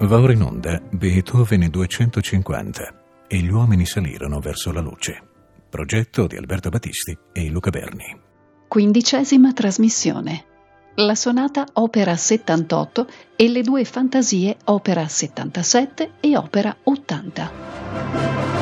Va ora in onda Beethoven 250 e gli uomini salirono verso la luce. Progetto di Alberto Battisti e Luca Berni. Quindicesima trasmissione. La sonata opera 78 e le due fantasie opera 77 e opera 80.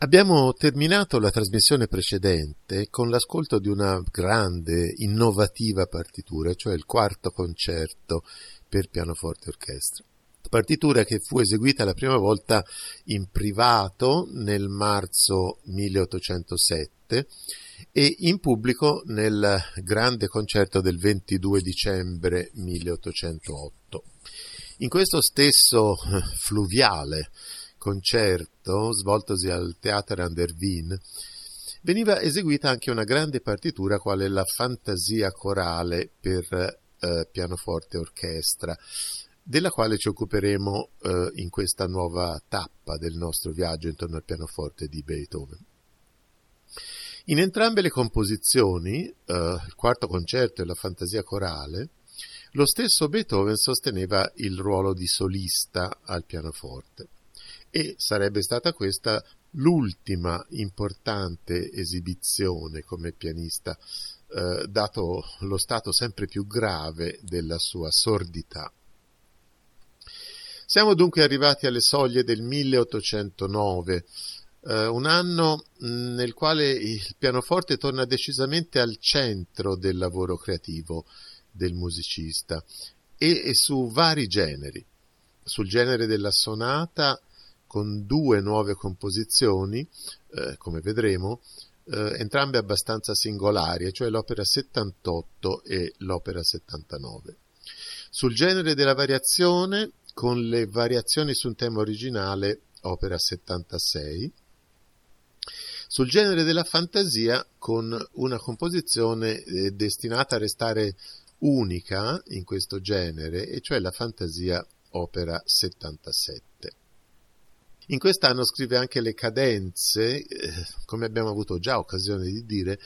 Abbiamo terminato la trasmissione precedente con l'ascolto di una grande, innovativa partitura, cioè il quarto concerto per pianoforte e orchestra. Partitura che fu eseguita la prima volta in privato nel marzo 1807 e in pubblico nel grande concerto del 22 dicembre 1808. In questo stesso fluviale concerto svoltosi al Theater an der Wien, veniva eseguita anche una grande partitura quale la Fantasia corale per eh, pianoforte e orchestra, della quale ci occuperemo eh, in questa nuova tappa del nostro viaggio intorno al pianoforte di Beethoven. In entrambe le composizioni, eh, il quarto concerto e la Fantasia corale, lo stesso Beethoven sosteneva il ruolo di solista al pianoforte e sarebbe stata questa l'ultima importante esibizione come pianista, eh, dato lo stato sempre più grave della sua sordità. Siamo dunque arrivati alle soglie del 1809, eh, un anno nel quale il pianoforte torna decisamente al centro del lavoro creativo del musicista e, e su vari generi. Sul genere della sonata con due nuove composizioni, eh, come vedremo, eh, entrambe abbastanza singolari, cioè l'opera 78 e l'opera 79. Sul genere della variazione, con le variazioni su un tema originale, opera 76. Sul genere della fantasia, con una composizione eh, destinata a restare unica in questo genere, e cioè la fantasia opera 77. In quest'anno scrive anche le cadenze, eh, come abbiamo avuto già occasione di dire,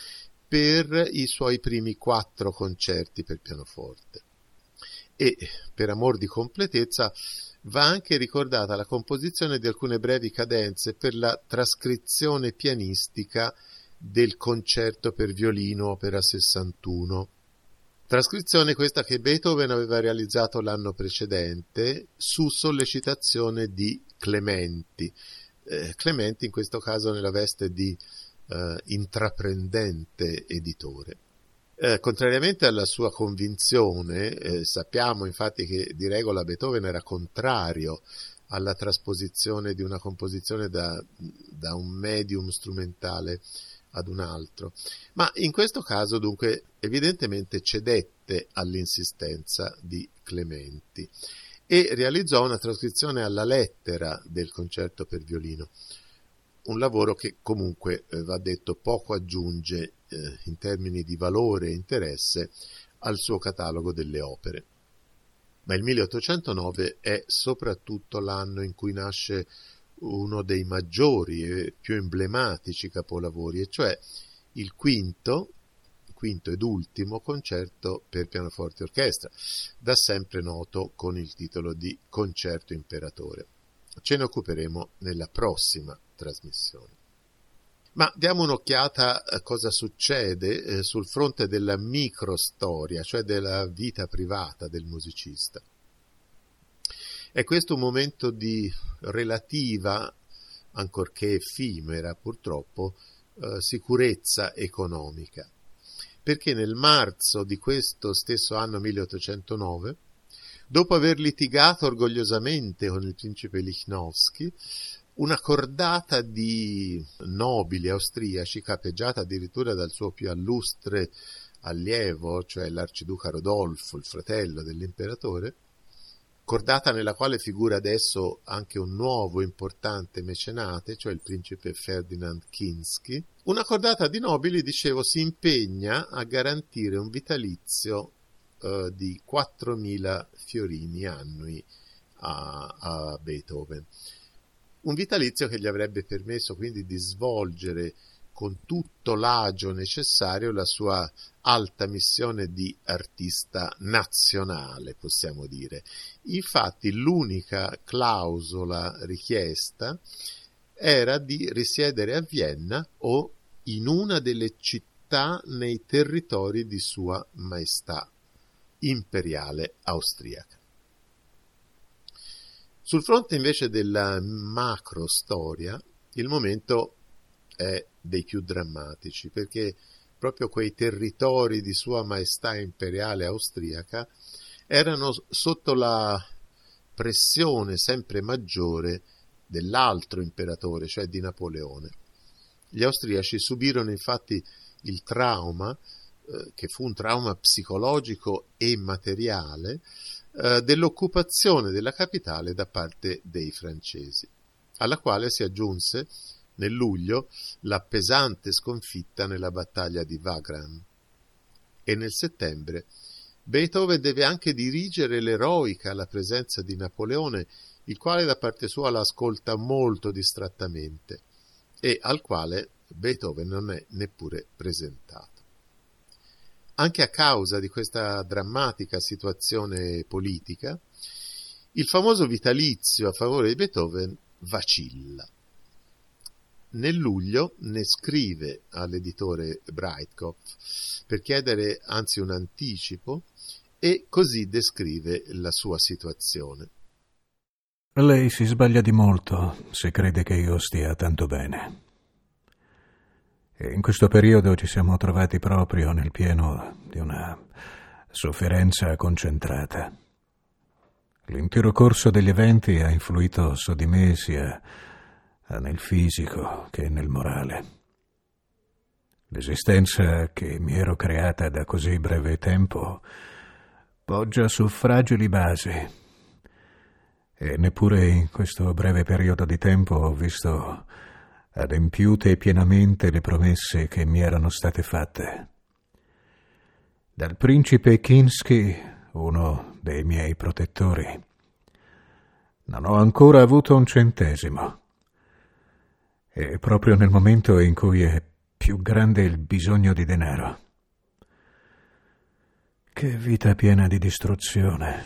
per i suoi primi quattro concerti per pianoforte. E, per amor di completezza, va anche ricordata la composizione di alcune brevi cadenze per la trascrizione pianistica del concerto per violino opera 61 Trascrizione questa che Beethoven aveva realizzato l'anno precedente su sollecitazione di Clementi. Eh, Clementi in questo caso nella veste di eh, intraprendente editore. Eh, contrariamente alla sua convinzione, eh, sappiamo infatti che di regola Beethoven era contrario alla trasposizione di una composizione da, da un medium strumentale ad un altro. Ma in questo caso dunque evidentemente cedette all'insistenza di Clementi e realizzò una trascrizione alla lettera del concerto per violino, un lavoro che comunque eh, va detto poco aggiunge eh, in termini di valore e interesse al suo catalogo delle opere. Ma il 1809 è soprattutto l'anno in cui nasce uno dei maggiori e più emblematici capolavori, e cioè il quinto, quinto ed ultimo concerto per pianoforte e orchestra, da sempre noto con il titolo di Concerto Imperatore. Ce ne occuperemo nella prossima trasmissione. Ma diamo un'occhiata a cosa succede eh, sul fronte della microstoria, cioè della vita privata del musicista. È questo un momento di relativa, ancorché effimera purtroppo, eh, sicurezza economica, perché nel marzo di questo stesso anno 1809, dopo aver litigato orgogliosamente con il principe Lichnowsky, una cordata di nobili austriaci, capeggiata addirittura dal suo più illustre allievo, cioè l'arciduca Rodolfo, il fratello dell'imperatore, cordata nella quale figura adesso anche un nuovo importante mecenate, cioè il principe Ferdinand Kinsky. Una cordata di nobili, dicevo, si impegna a garantire un vitalizio eh, di 4.000 fiorini annui a, a Beethoven. Un vitalizio che gli avrebbe permesso quindi di svolgere con tutto l'agio necessario la sua alta missione di artista nazionale, possiamo dire. Infatti l'unica clausola richiesta era di risiedere a Vienna o in una delle città nei territori di Sua Maestà imperiale austriaca. Sul fronte invece della macro storia, il momento è dei più drammatici, perché proprio quei territori di Sua Maestà Imperiale Austriaca erano sotto la pressione sempre maggiore dell'altro imperatore, cioè di Napoleone. Gli austriaci subirono infatti il trauma, eh, che fu un trauma psicologico e materiale, eh, dell'occupazione della capitale da parte dei francesi, alla quale si aggiunse nel luglio la pesante sconfitta nella battaglia di Wagram. E nel settembre Beethoven deve anche dirigere l'eroica alla presenza di Napoleone, il quale da parte sua l'ascolta molto distrattamente e al quale Beethoven non è neppure presentato. Anche a causa di questa drammatica situazione politica, il famoso vitalizio a favore di Beethoven vacilla nel luglio ne scrive all'editore Breitkopf per chiedere anzi un anticipo e così descrive la sua situazione. Lei si sbaglia di molto se crede che io stia tanto bene. In questo periodo ci siamo trovati proprio nel pieno di una sofferenza concentrata. L'intero corso degli eventi ha influito su di me sia nel fisico che nel morale. L'esistenza che mi ero creata da così breve tempo poggia su fragili basi e neppure in questo breve periodo di tempo ho visto adempiute pienamente le promesse che mi erano state fatte. Dal principe Kinsky, uno dei miei protettori, non ho ancora avuto un centesimo. E proprio nel momento in cui è più grande il bisogno di denaro. Che vita piena di distruzione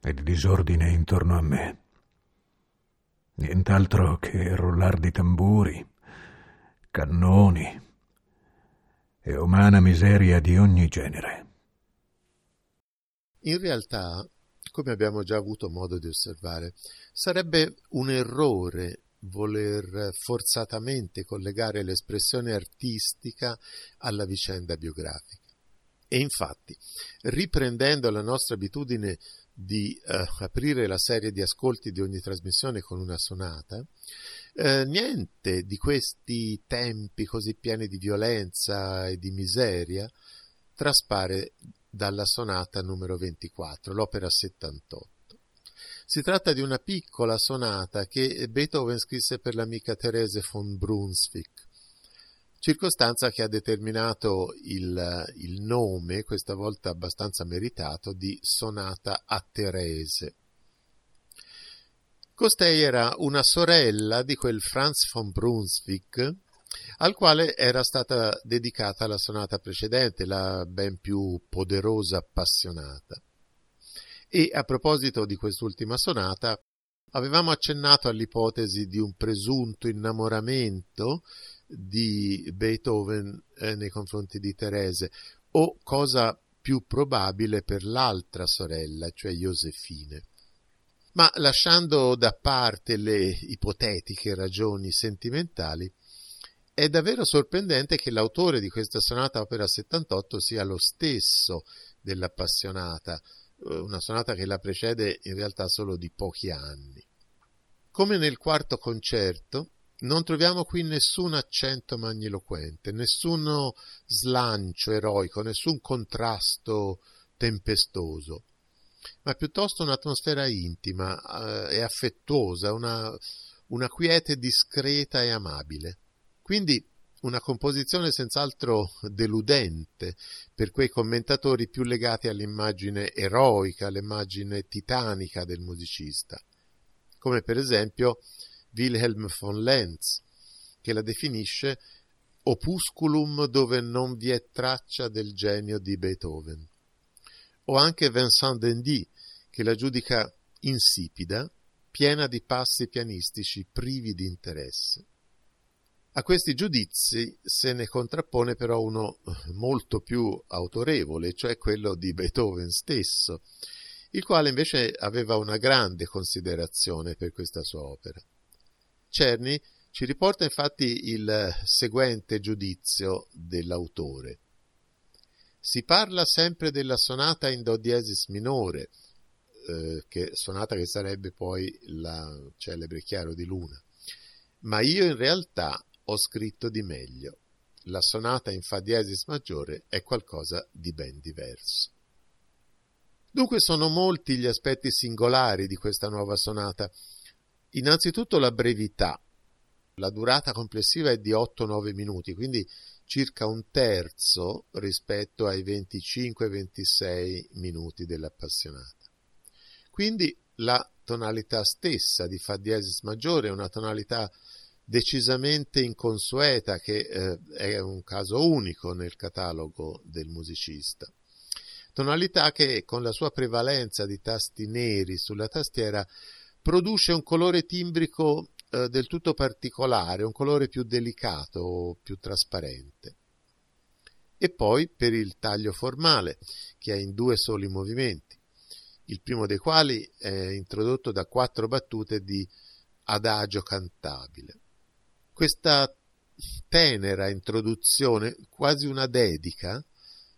e di disordine intorno a me. Nient'altro che rullar di tamburi, cannoni e umana miseria di ogni genere. In realtà, come abbiamo già avuto modo di osservare, sarebbe un errore voler forzatamente collegare l'espressione artistica alla vicenda biografica. E infatti, riprendendo la nostra abitudine di eh, aprire la serie di ascolti di ogni trasmissione con una sonata, eh, niente di questi tempi così pieni di violenza e di miseria traspare dalla sonata numero 24, l'opera 78. Si tratta di una piccola sonata che Beethoven scrisse per l'amica Therese von Brunswick, circostanza che ha determinato il, il nome, questa volta abbastanza meritato, di sonata a Therese. Costei era una sorella di quel Franz von Brunswick, al quale era stata dedicata la sonata precedente, la ben più poderosa appassionata. E a proposito di quest'ultima sonata, avevamo accennato all'ipotesi di un presunto innamoramento di Beethoven eh, nei confronti di Terese, o cosa più probabile per l'altra sorella, cioè Josefine. Ma lasciando da parte le ipotetiche ragioni sentimentali, è davvero sorprendente che l'autore di questa sonata opera 78 sia lo stesso dell'appassionata, una sonata che la precede in realtà solo di pochi anni. Come nel quarto concerto, non troviamo qui nessun accento magniloquente, nessuno slancio eroico, nessun contrasto tempestoso, ma piuttosto un'atmosfera intima eh, e affettuosa, una, una quiete discreta e amabile. Quindi una composizione senz'altro deludente per quei commentatori più legati all'immagine eroica, all'immagine titanica del musicista, come per esempio Wilhelm von Lenz, che la definisce opusculum dove non vi è traccia del genio di Beethoven, o anche Vincent Dendy, che la giudica insipida, piena di passi pianistici privi di interesse. A questi giudizi se ne contrappone però uno molto più autorevole, cioè quello di Beethoven stesso, il quale invece aveva una grande considerazione per questa sua opera. Cerny ci riporta infatti il seguente giudizio dell'autore. Si parla sempre della sonata in do diesis minore, eh, che, sonata che sarebbe poi la celebre Chiaro di Luna, ma io in realtà ho scritto di meglio. La sonata in Fa diesis maggiore è qualcosa di ben diverso. Dunque sono molti gli aspetti singolari di questa nuova sonata. Innanzitutto la brevità. La durata complessiva è di 8-9 minuti, quindi circa un terzo rispetto ai 25-26 minuti dell'appassionata. Quindi la tonalità stessa di Fa diesis maggiore è una tonalità decisamente inconsueta, che eh, è un caso unico nel catalogo del musicista. Tonalità che con la sua prevalenza di tasti neri sulla tastiera produce un colore timbrico eh, del tutto particolare, un colore più delicato, più trasparente. E poi per il taglio formale, che è in due soli movimenti, il primo dei quali è introdotto da quattro battute di adagio cantabile. Questa tenera introduzione, quasi una dedica,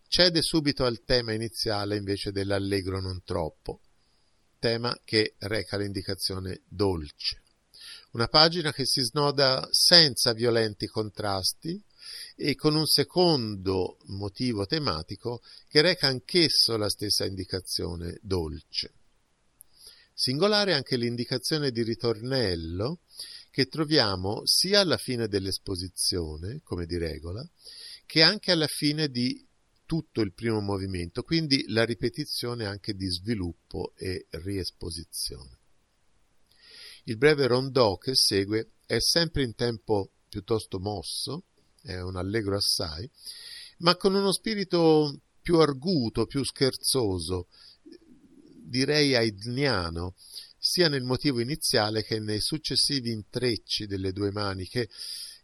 cede subito al tema iniziale invece dell'allegro non troppo, tema che reca l'indicazione dolce. Una pagina che si snoda senza violenti contrasti e con un secondo motivo tematico che reca anch'esso la stessa indicazione dolce. Singolare anche l'indicazione di ritornello che troviamo sia alla fine dell'esposizione, come di regola, che anche alla fine di tutto il primo movimento, quindi la ripetizione anche di sviluppo e riesposizione. Il breve rondò che segue è sempre in tempo piuttosto mosso, è un allegro assai, ma con uno spirito più arguto, più scherzoso, direi haydniano, sia nel motivo iniziale che nei successivi intrecci delle due mani che,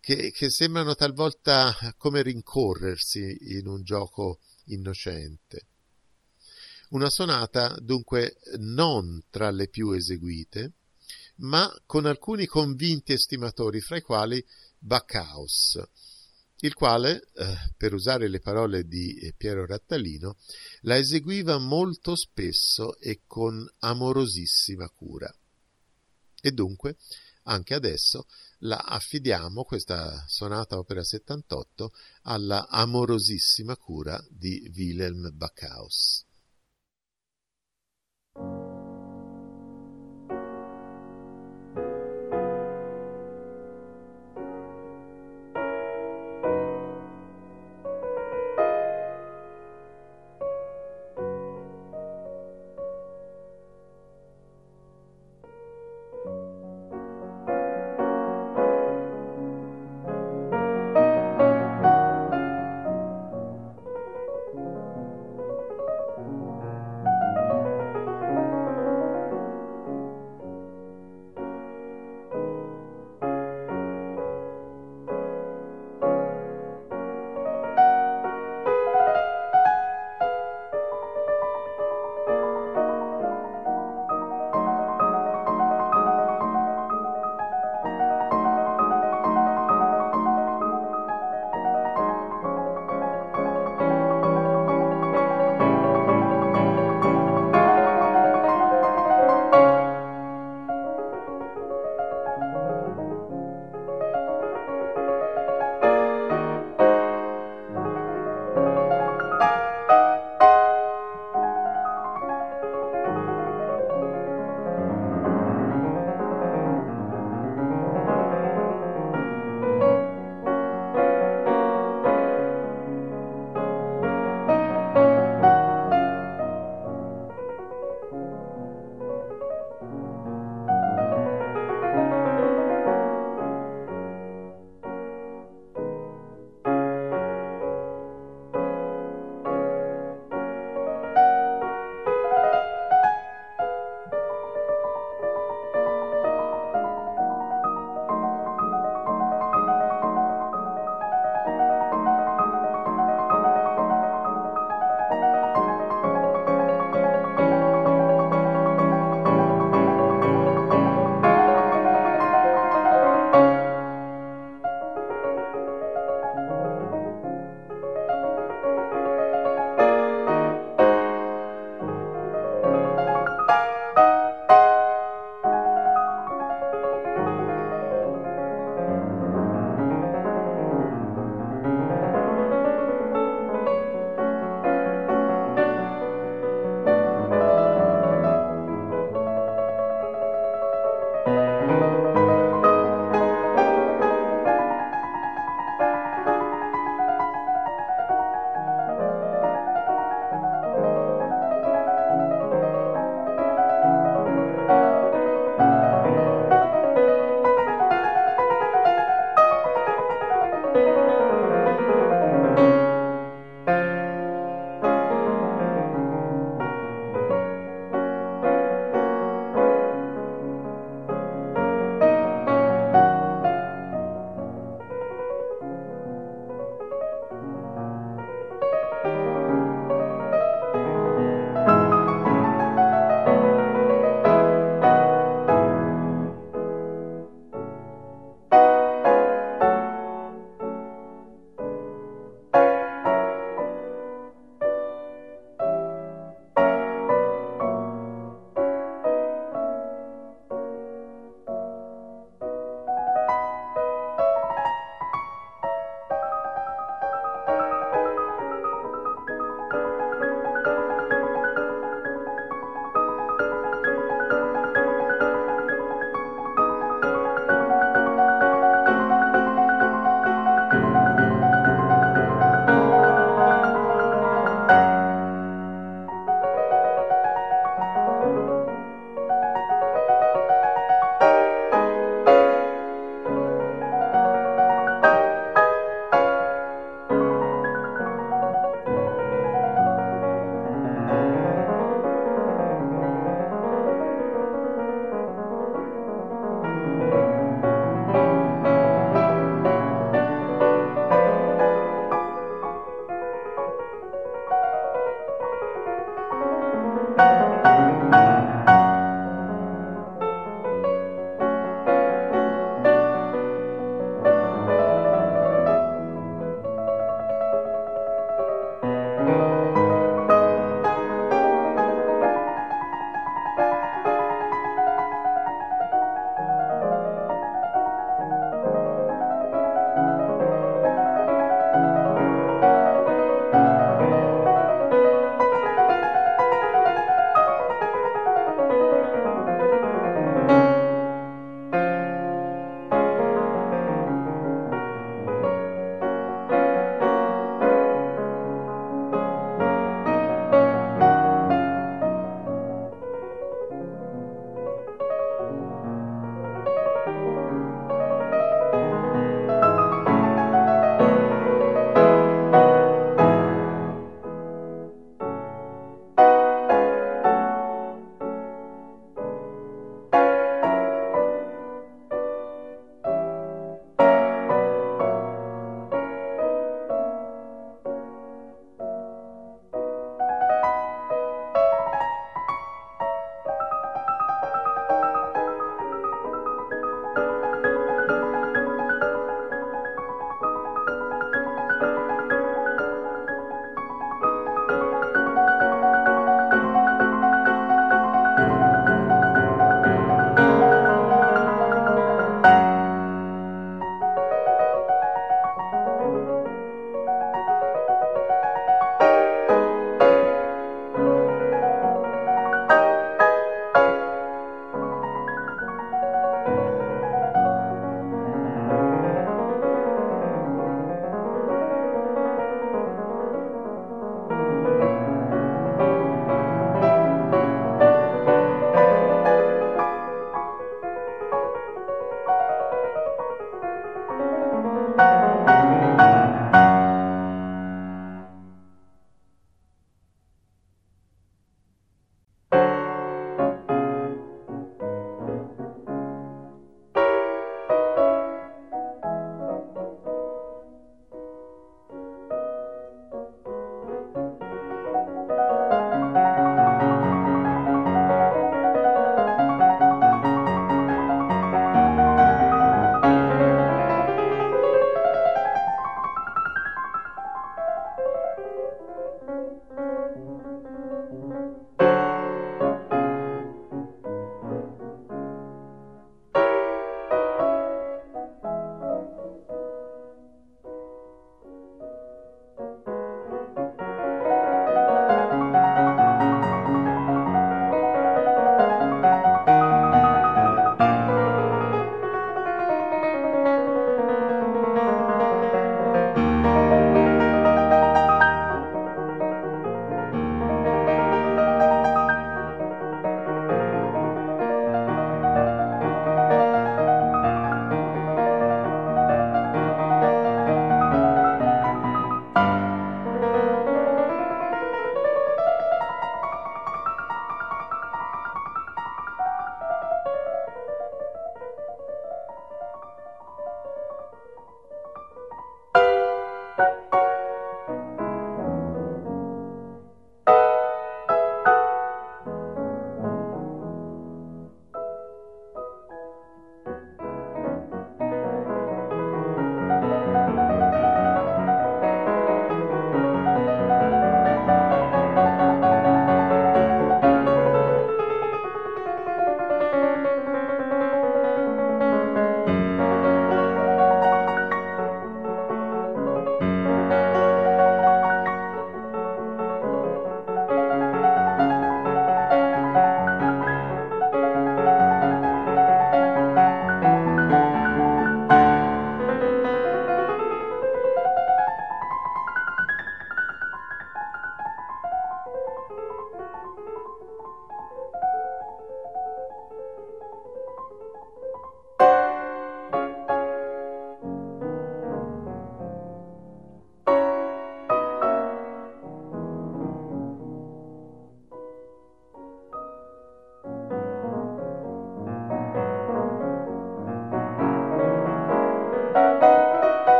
che, sembrano talvolta come rincorrersi in un gioco innocente. Una sonata dunque non tra le più eseguite, ma con alcuni convinti estimatori, fra i quali Bacchaus, il quale, eh, per usare le parole di eh, Piero Rattalino, la eseguiva molto spesso e con amorosissima cura. E dunque, anche adesso, la affidiamo, questa sonata opera 78, alla amorosissima cura di Wilhelm Backhaus.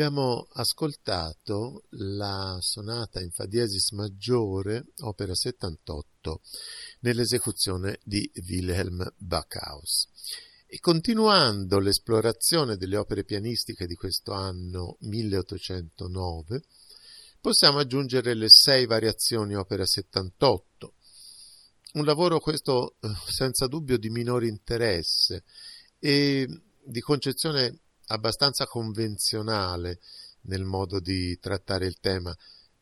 Abbiamo ascoltato la sonata in fa diesis maggiore, opera 78, nell'esecuzione di Wilhelm Backhaus. E continuando l'esplorazione delle opere pianistiche di questo anno 1809, possiamo aggiungere le sei variazioni opera 78. Un lavoro questo eh, senza dubbio di minore interesse e di concezione abbastanza convenzionale nel modo di trattare il tema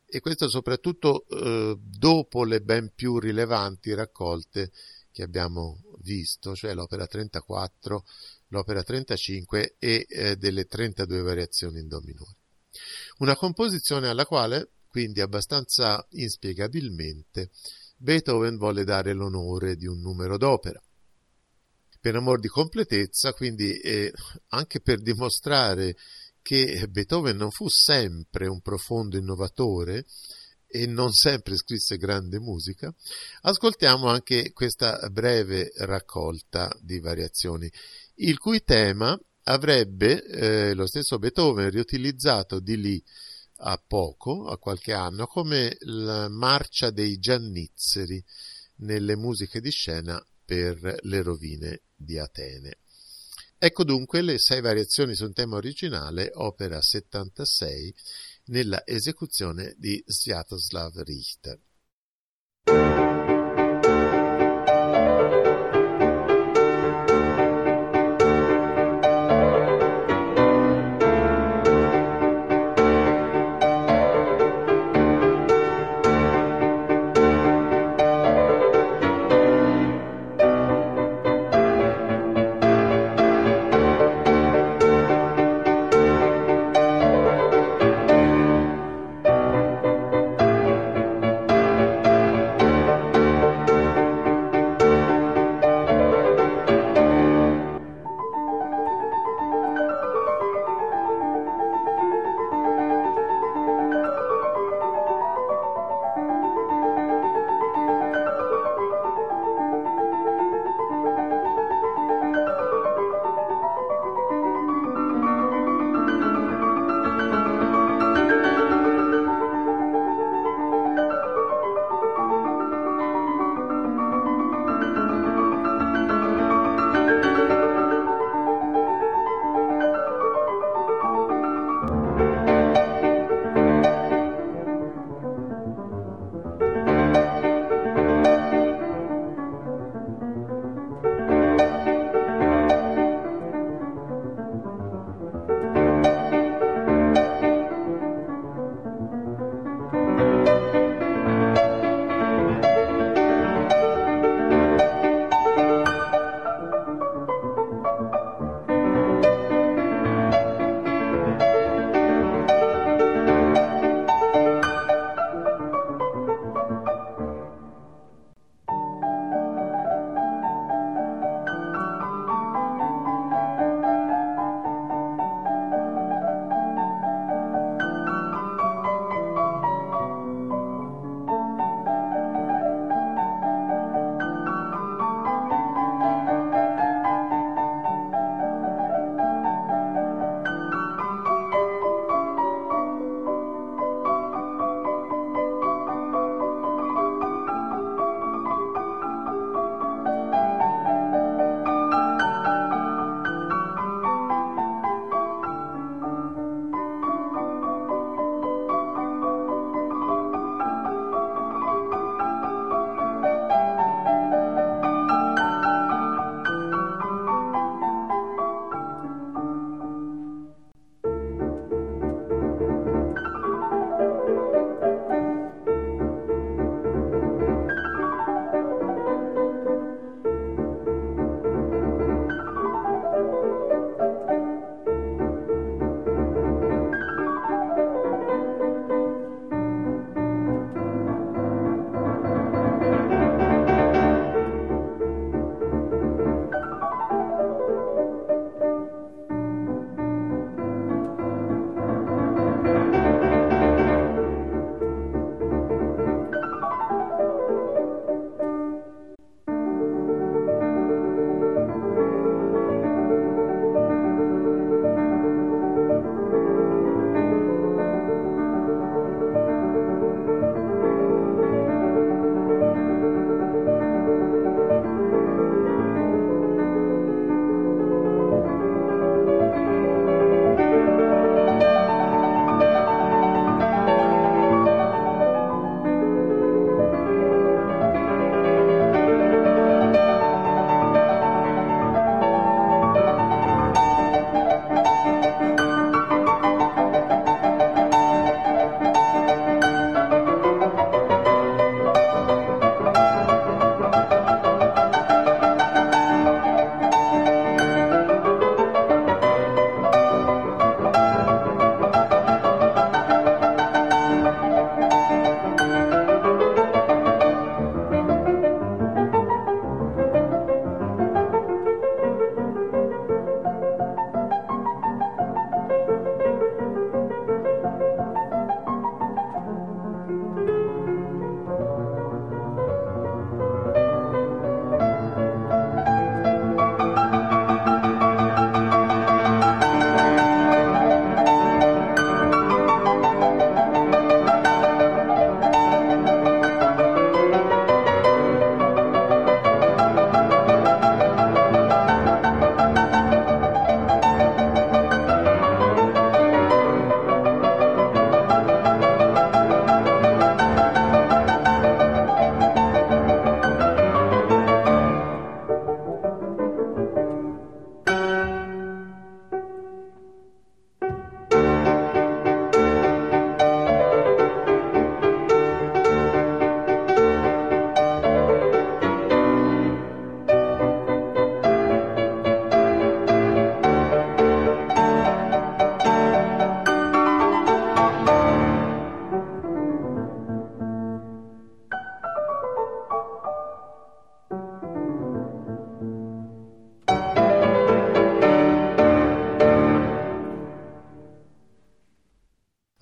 e questo soprattutto eh, dopo le ben più rilevanti raccolte che abbiamo visto, cioè l'opera 34, l'opera 35 e eh, delle 32 variazioni in Do minore. Una composizione alla quale, quindi abbastanza inspiegabilmente, Beethoven volle dare l'onore di un numero d'opera per amor di completezza, quindi eh, anche per dimostrare che Beethoven non fu sempre un profondo innovatore e non sempre scrisse grande musica, ascoltiamo anche questa breve raccolta di variazioni, il cui tema avrebbe eh, lo stesso Beethoven riutilizzato di lì a poco, a qualche anno, come la marcia dei Giannizzeri nelle musiche di scena per le rovine di Atene. Ecco dunque le sei variazioni su un tema originale, opera 76, nella esecuzione di Sviatoslav Richter.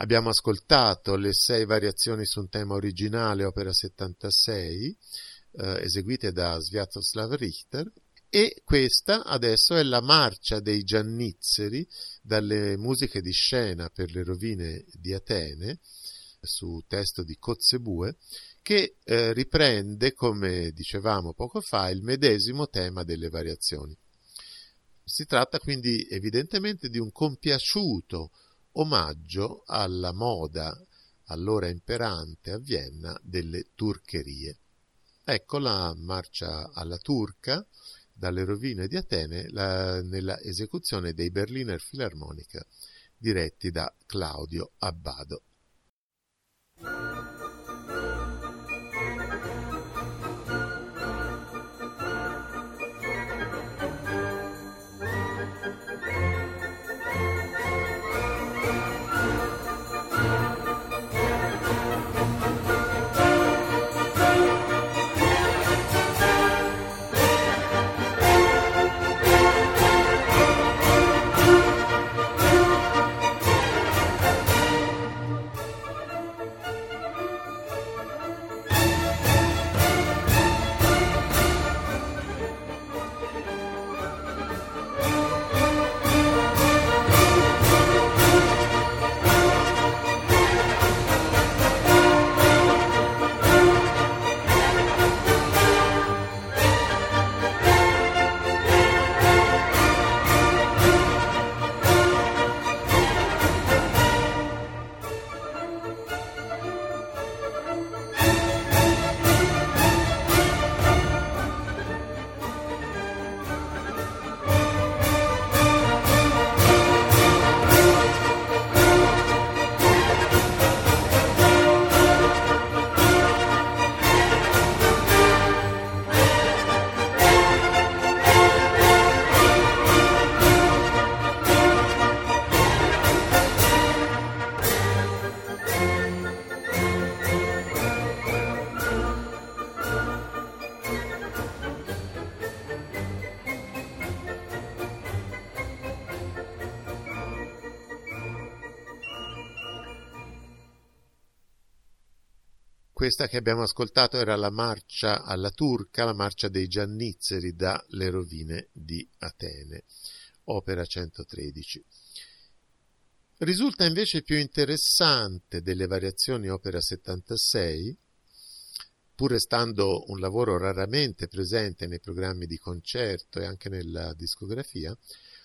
Abbiamo ascoltato le sei variazioni su un tema originale, opera 76, eh, eseguite da Sviatoslav Richter, e questa adesso è la marcia dei Giannizzeri dalle musiche di scena per le rovine di Atene, su testo di Kotzebue, che eh, riprende, come dicevamo poco fa, il medesimo tema delle variazioni. Si tratta quindi evidentemente di un compiaciuto omaggio alla moda allora imperante a Vienna delle turcherie. Ecco la marcia alla turca dalle rovine di Atene la, nella esecuzione dei Berliner Philharmoniker diretti da Claudio Abbado. Questa che abbiamo ascoltato era la marcia alla turca, la marcia dei Giannizzeri dalle rovine di Atene, opera 113. Risulta invece più interessante delle variazioni opera 76, pur restando un lavoro raramente presente nei programmi di concerto e anche nella discografia,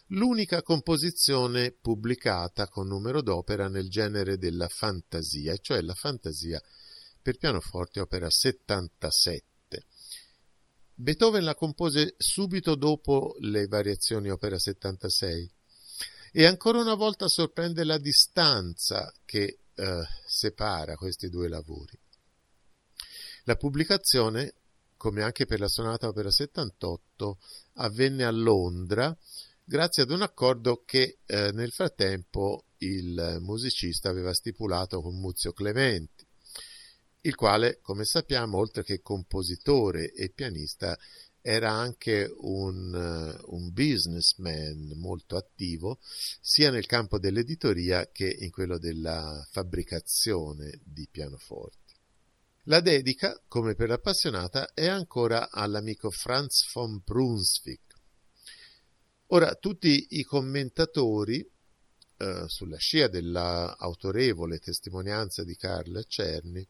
l'unica composizione pubblicata con numero d'opera nel genere della fantasia, cioè la fantasia per pianoforte opera 77. Beethoven la compose subito dopo le variazioni opera 76 e ancora una volta sorprende la distanza che eh, separa questi due lavori. La pubblicazione, come anche per la sonata opera 78, avvenne a Londra grazie ad un accordo che eh, nel frattempo il musicista aveva stipulato con Muzio Clementi il quale, come sappiamo, oltre che compositore e pianista, era anche un, uh, un, businessman molto attivo sia nel campo dell'editoria che in quello della fabbricazione di pianoforti. La dedica, come per l'appassionata, è ancora all'amico Franz von Brunswick. Ora, tutti i commentatori, uh, sulla scia dell'autorevole testimonianza di Carl Cerny,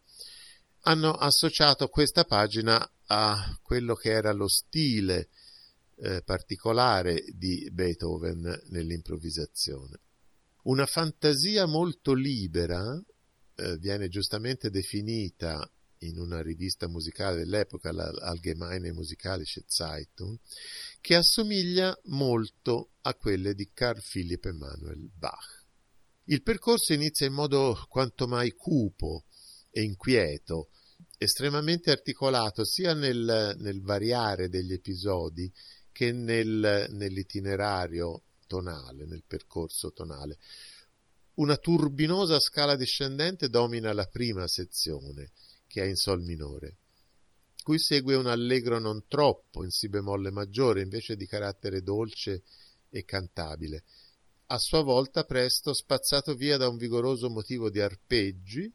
hanno associato questa pagina a quello che era lo stile eh, particolare di Beethoven nell'improvvisazione. Una fantasia molto libera eh, viene giustamente definita in una rivista musicale dell'epoca, la Allgemeine Musikalische Zeitung, che assomiglia molto a quelle di Carl Philipp Emanuel Bach. Il percorso inizia in modo quanto mai cupo, e inquieto, estremamente articolato sia nel, nel variare degli episodi che nel, nell'itinerario tonale, nel percorso tonale. Una turbinosa scala discendente domina la prima sezione, che è in Sol minore. Cui segue un allegro non troppo in Si bemolle maggiore, invece di carattere dolce e cantabile. a sua volta presto spazzato via da un vigoroso motivo di arpeggi,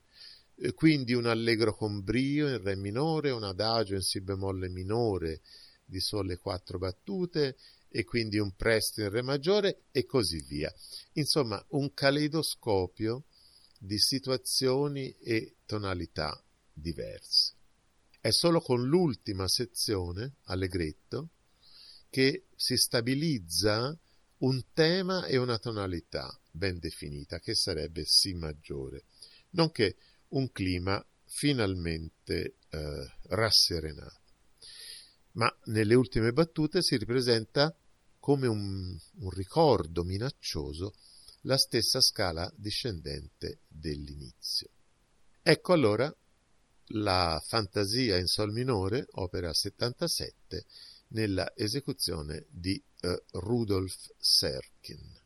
eh, quindi un allegro con brio in re minore, un adagio in si bemolle minore di sole quattro battute e quindi un presto in re maggiore e così via. Insomma, un caleidoscopio di situazioni e tonalità diverse. È solo con l'ultima sezione, allegretto, che si stabilizza un tema e una tonalità ben definita, che sarebbe Si maggiore, nonché un clima finalmente eh, rasserenato. Ma nelle ultime battute si ripresenta come un, un ricordo minaccioso la stessa scala discendente dell'inizio. Ecco allora la fantasia in sol minore, opera 77, nella esecuzione di uh, Rudolf Serkin.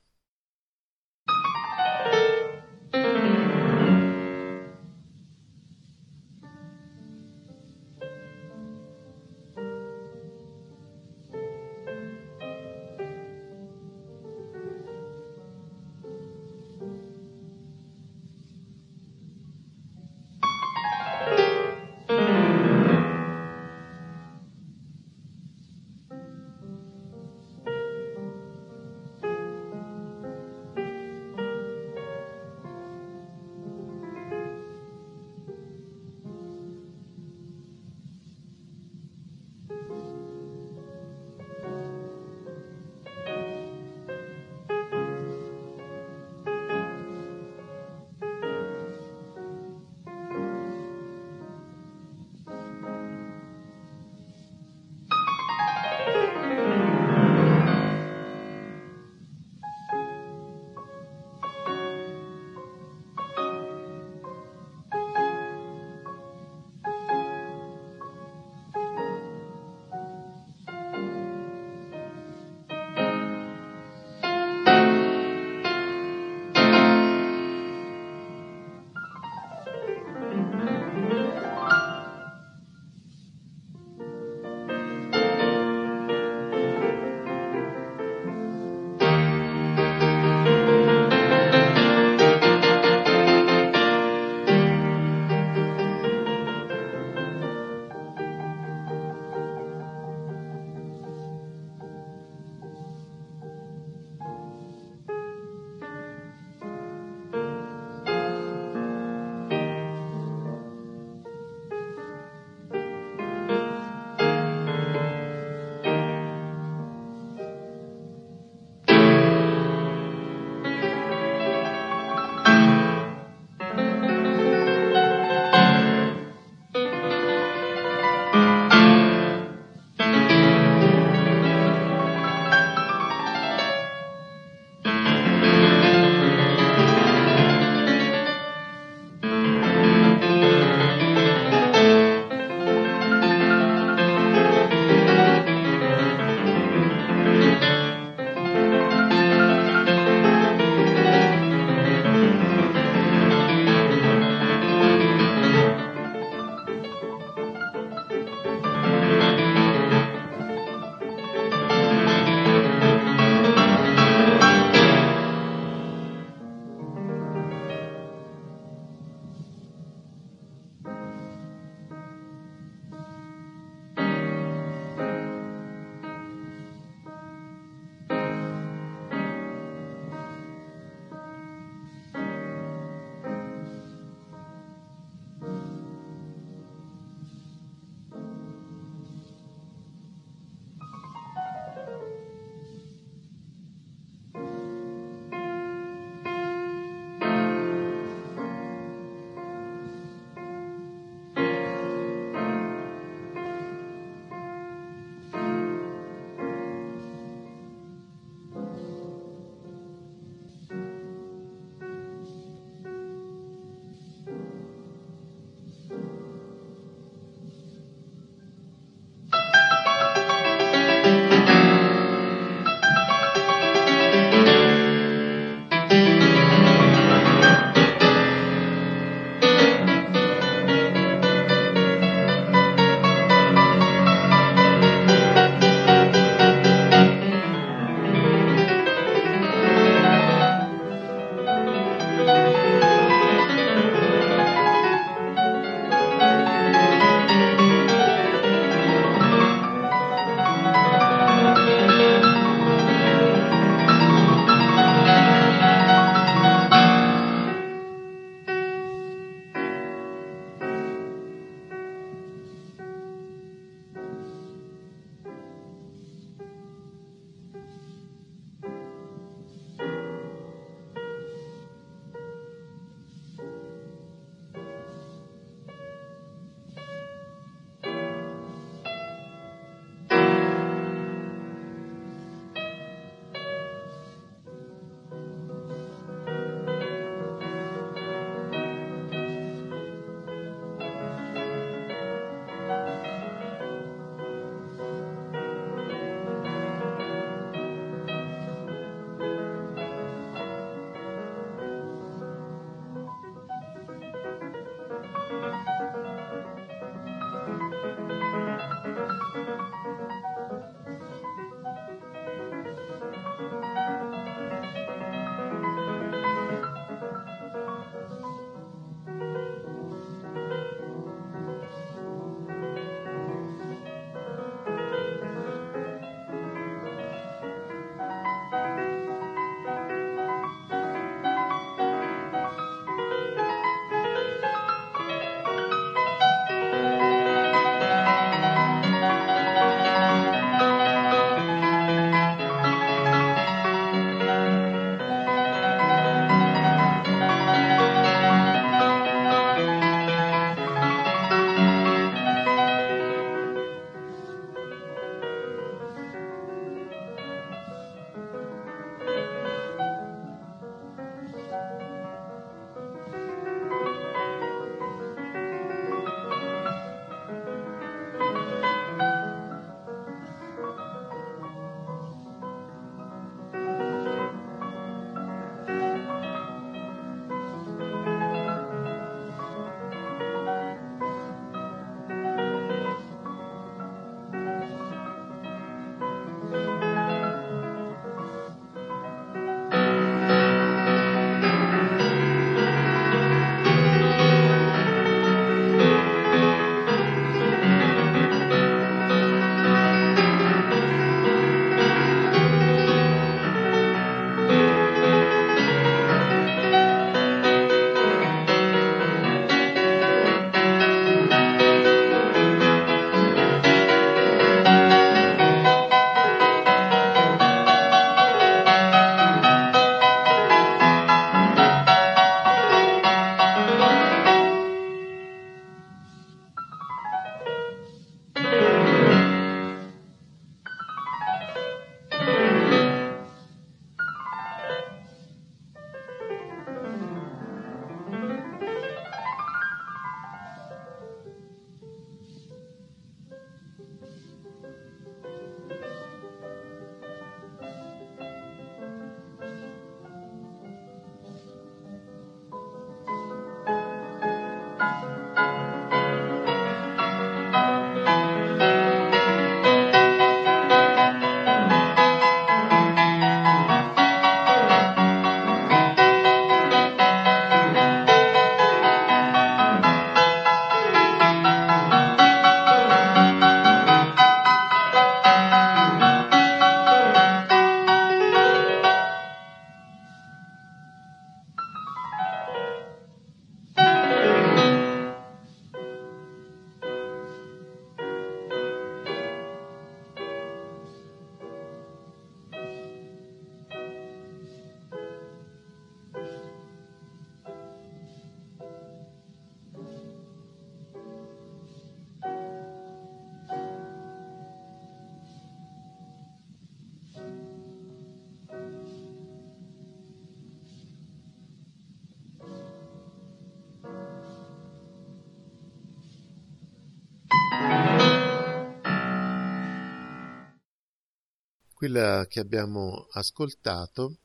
Quella che abbiamo ascoltato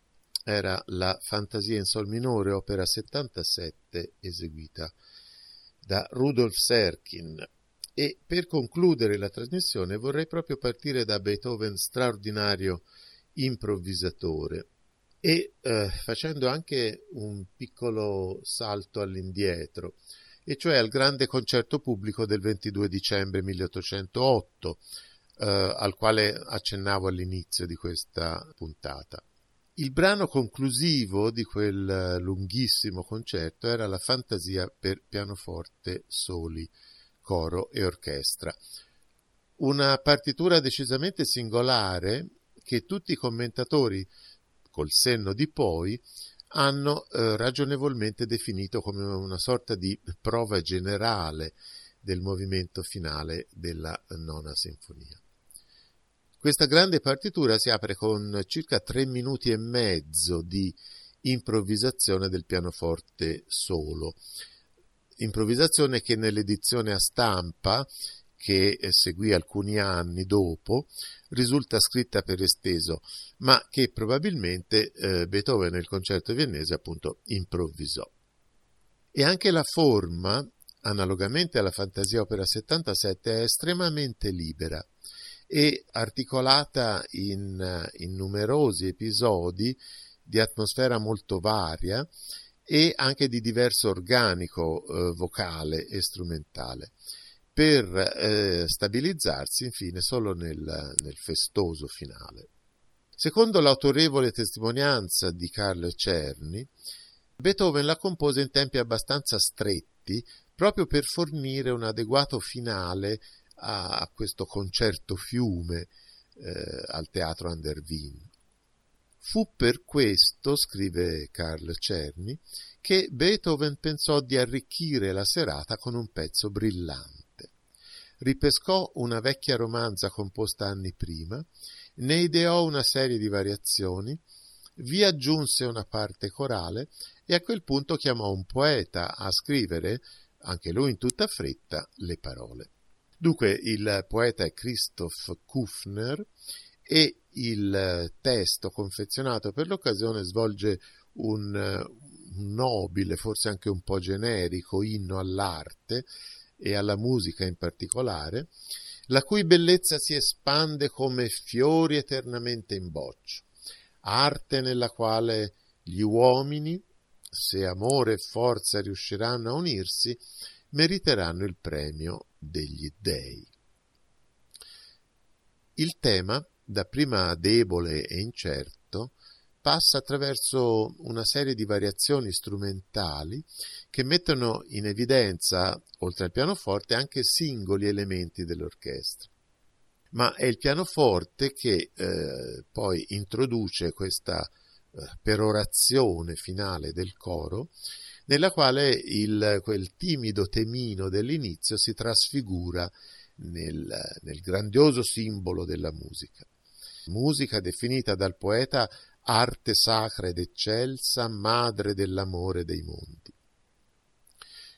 era la Fantasia in Sol minore, opera 77, eseguita da Rudolf Serkin. E per concludere la trasmissione vorrei proprio partire da Beethoven straordinario improvvisatore e eh, facendo anche un piccolo salto all'indietro, e cioè al grande concerto pubblico del 22 dicembre 1808, eh, al quale accennavo all'inizio di questa puntata. Il brano conclusivo di quel lunghissimo concerto era la fantasia per pianoforte soli, coro e orchestra. Una partitura decisamente singolare che tutti i commentatori, col senno di poi, hanno eh, ragionevolmente definito come una sorta di prova generale del movimento finale della nona sinfonia. Questa grande partitura si apre con circa tre minuti e mezzo di improvvisazione del pianoforte solo. Improvvisazione che nell'edizione a stampa, che seguì alcuni anni dopo, risulta scritta per esteso, ma che probabilmente eh, Beethoven nel concerto viennese appunto improvvisò. E anche la forma, analogamente alla Fantasia Opera 77, è estremamente libera e articolata in, in numerosi episodi di atmosfera molto varia e anche di diverso organico eh, vocale e strumentale, per eh, stabilizzarsi infine solo nel, nel, festoso finale. Secondo l'autorevole testimonianza di Carlo Cerni, Beethoven la compose in tempi abbastanza stretti proprio per fornire un adeguato finale a questo concerto fiume eh, al teatro Andervin. Fu per questo, scrive Carl Cerny, che Beethoven pensò di arricchire la serata con un pezzo brillante. Ripescò una vecchia romanza composta anni prima, ne ideò una serie di variazioni, vi aggiunse una parte corale e a quel punto chiamò un poeta a scrivere, anche lui in tutta fretta, le parole. Dunque il poeta è Christoph Kufner e il testo confezionato per l'occasione svolge un, un nobile, forse anche un po' generico inno all'arte e alla musica in particolare, la cui bellezza si espande come fiori eternamente in boccio, arte nella quale gli uomini, se amore e forza riusciranno a unirsi, meriteranno il premio degli dei. Il tema, dapprima debole e incerto, passa attraverso una serie di variazioni strumentali che mettono in evidenza, oltre al pianoforte, anche singoli elementi dell'orchestra. Ma è il pianoforte che eh, poi introduce questa eh, perorazione finale del coro nella quale il, quel timido temino dell'inizio si trasfigura nel, nel grandioso simbolo della musica. Musica definita dal poeta arte sacra ed eccelsa, madre dell'amore dei mondi.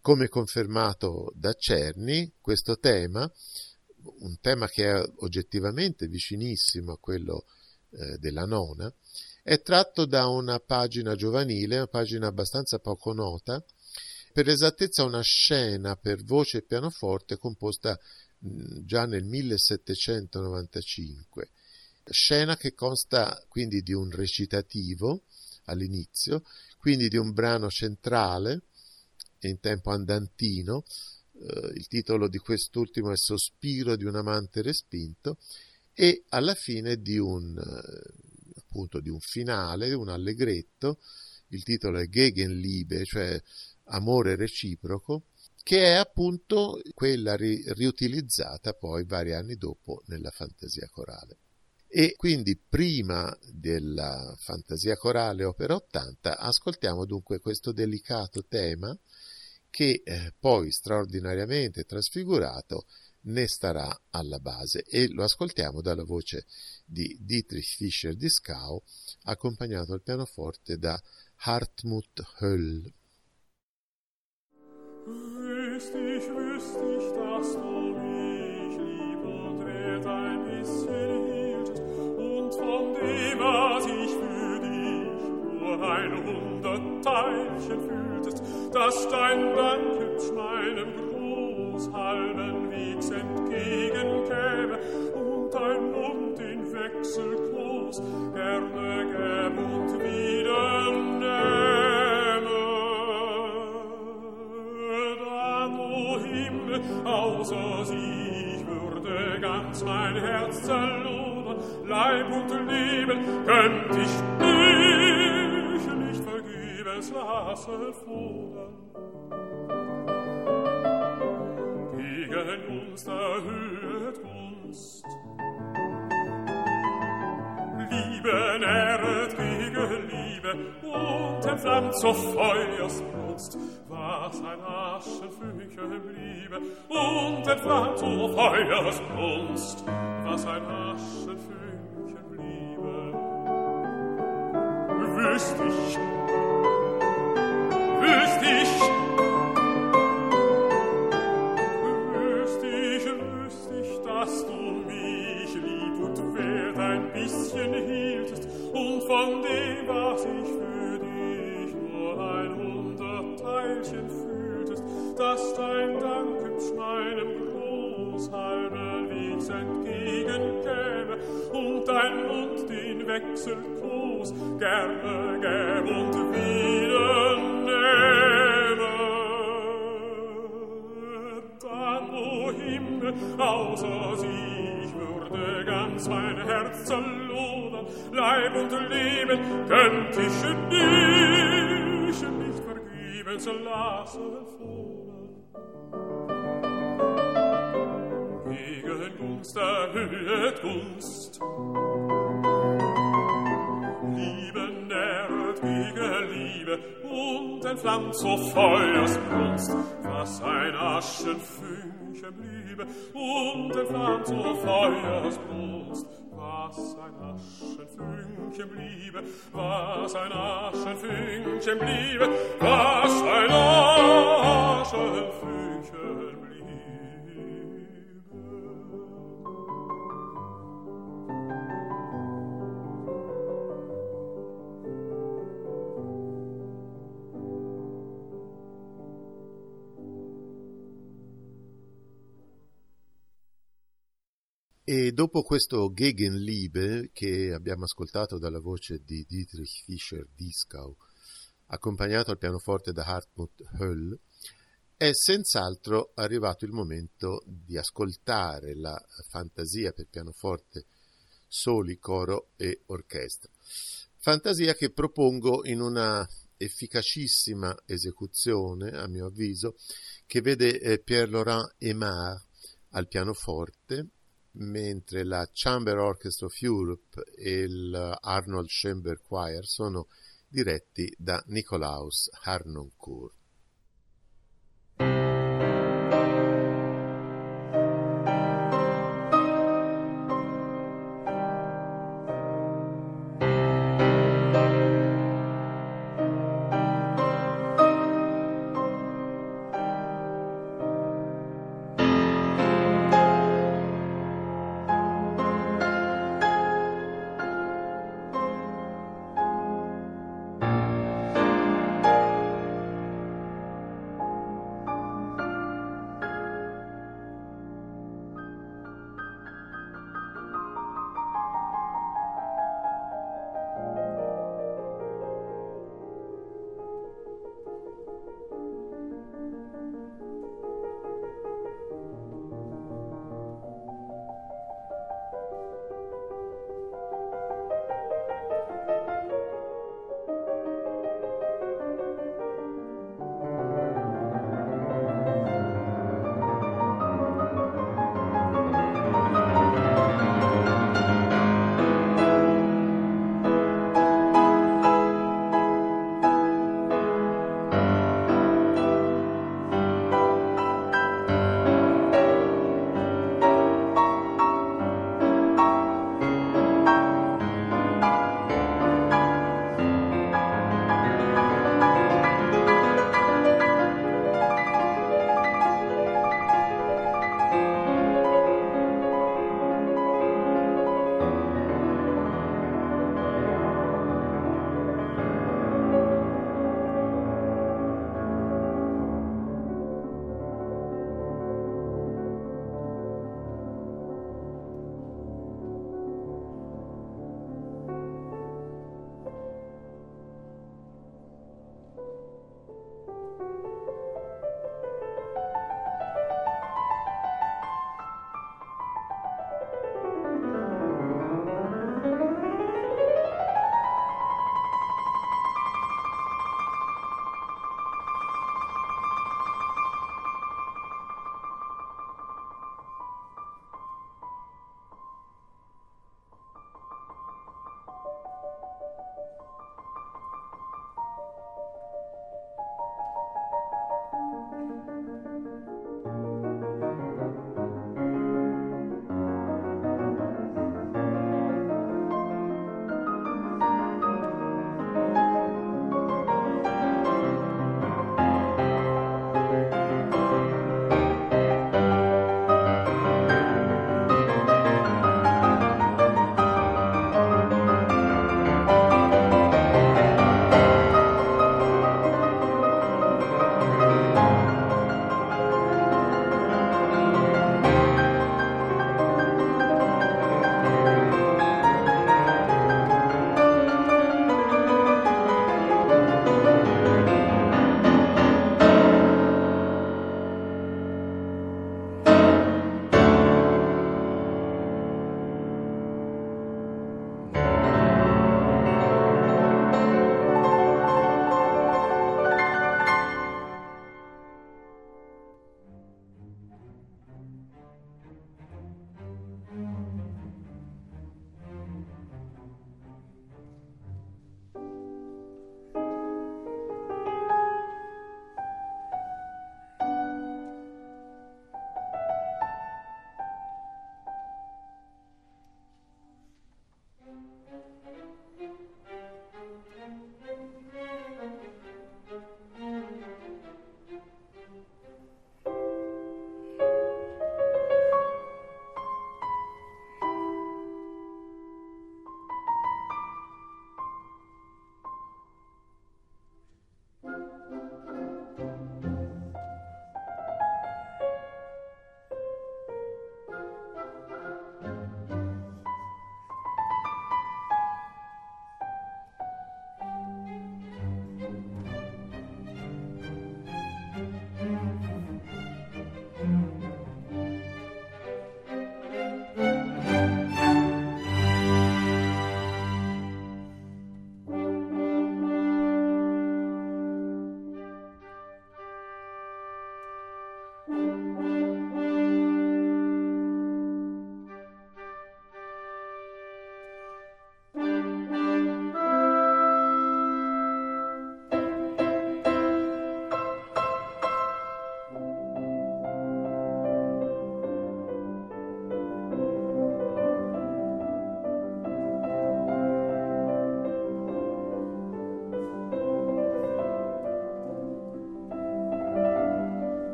Come confermato da Cerni, questo tema, un tema che è oggettivamente vicinissimo a quello eh, della nona, è tratto da una pagina giovanile, una pagina abbastanza poco nota, per esattezza una scena per voce e pianoforte composta già nel 1795, scena che consta quindi di un recitativo all'inizio, quindi di un brano centrale in tempo andantino, eh, il titolo di quest'ultimo è Sospiro di un amante respinto, e alla fine di un appunto di un finale, un allegretto, il titolo è Gegenliebe, cioè amore reciproco, che è appunto quella ri- riutilizzata poi vari anni dopo nella fantasia corale. E quindi prima della fantasia corale opera 80 ascoltiamo dunque questo delicato tema che eh, poi straordinariamente trasfigurato ne starà alla base e lo ascoltiamo dalla voce di Dietrich Fischer di Skau accompagnato al pianoforte da Hartmut Höll. Wüsst ich, wüsst ich, dass du mich lieb und wert ein bisschen hielt und von dem, was ich für dich nur ein hundert fühltest, dass dein Dank hübsch meinem Gruß halben Wegs entgegenkäme und dein Mund in Wechselklos gerne gäb und wieder nähme. Dann, o Himmel, außer sie, ich würde ganz mein Herz zerlodern, Leib und Leben könnt ich dich nicht vergebens lassen fordern. Uns erhöht Gunst. Liebe nähret gegen Liebe und entflammt zur Feuersbrunst, was ein Aschenfünkchen bliebe und entflammt zur Feuersbrunst, was ein Aschenfünkchen bliebe. Wüsst ich, wüsst wechselgroß gerne gäb und wieder nehme. Dann, o oh Himmel, außer sie, ich würde ganz mein Herz zerlodern, Leib und Leben könnt ich dich nicht vergeben zu lassen er fordern. Gegen Gunst erhöhet Gunst, Liebe und entflammt zur Feuersbrunst, was ein Aschenfünkchen bliebe und entflammt zur Feuersbrunst, was ein Aschenfünkchen bliebe, was ein Aschenfünkchen bliebe, was ein Aschenfünkchen bliebe. E dopo questo Gegenliebe che abbiamo ascoltato dalla voce di Dietrich Fischer-Dieskau, accompagnato al pianoforte da Hartmut Höll, è senz'altro arrivato il momento di ascoltare la fantasia per pianoforte, soli, coro e orchestra. Fantasia che propongo in una efficacissima esecuzione, a mio avviso, che vede eh, Pierre-Laurent Aimard al pianoforte, mentre la Chamber Orchestra of Europe e l'Arnold Schoenberg Choir sono diretti da Nicolaus Harnoncourt.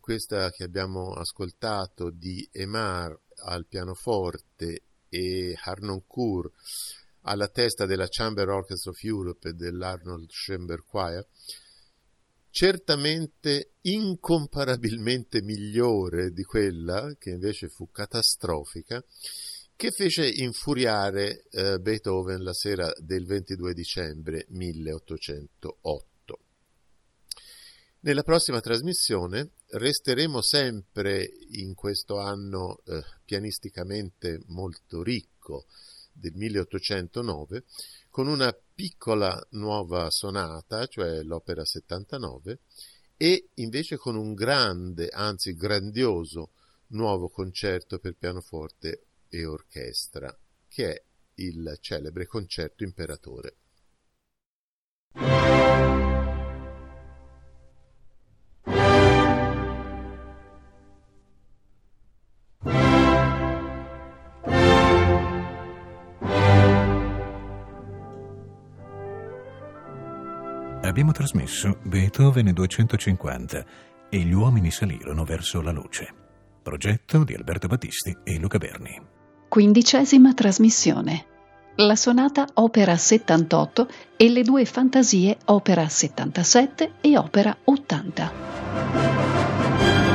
Questa che abbiamo ascoltato, di Emar al pianoforte e Harnoncourt alla testa della Chamber Orchestra of Europe e dell'Arnold Chamber Choir, certamente incomparabilmente migliore di quella che invece fu catastrofica, che fece infuriare eh, Beethoven la sera del 22 dicembre 1808. Nella prossima trasmissione resteremo sempre in questo anno eh, pianisticamente molto ricco del 1809 con una piccola nuova sonata, cioè l'opera 79, e invece con un grande, anzi grandioso nuovo concerto per pianoforte e orchestra, che è il celebre concerto imperatore. Abbiamo trasmesso Beethoven 250 e gli uomini salirono verso la luce. Progetto di Alberto Battisti e Luca Berni. Quindicesima trasmissione. La sonata opera 78 e le due fantasie opera 77 e opera 80.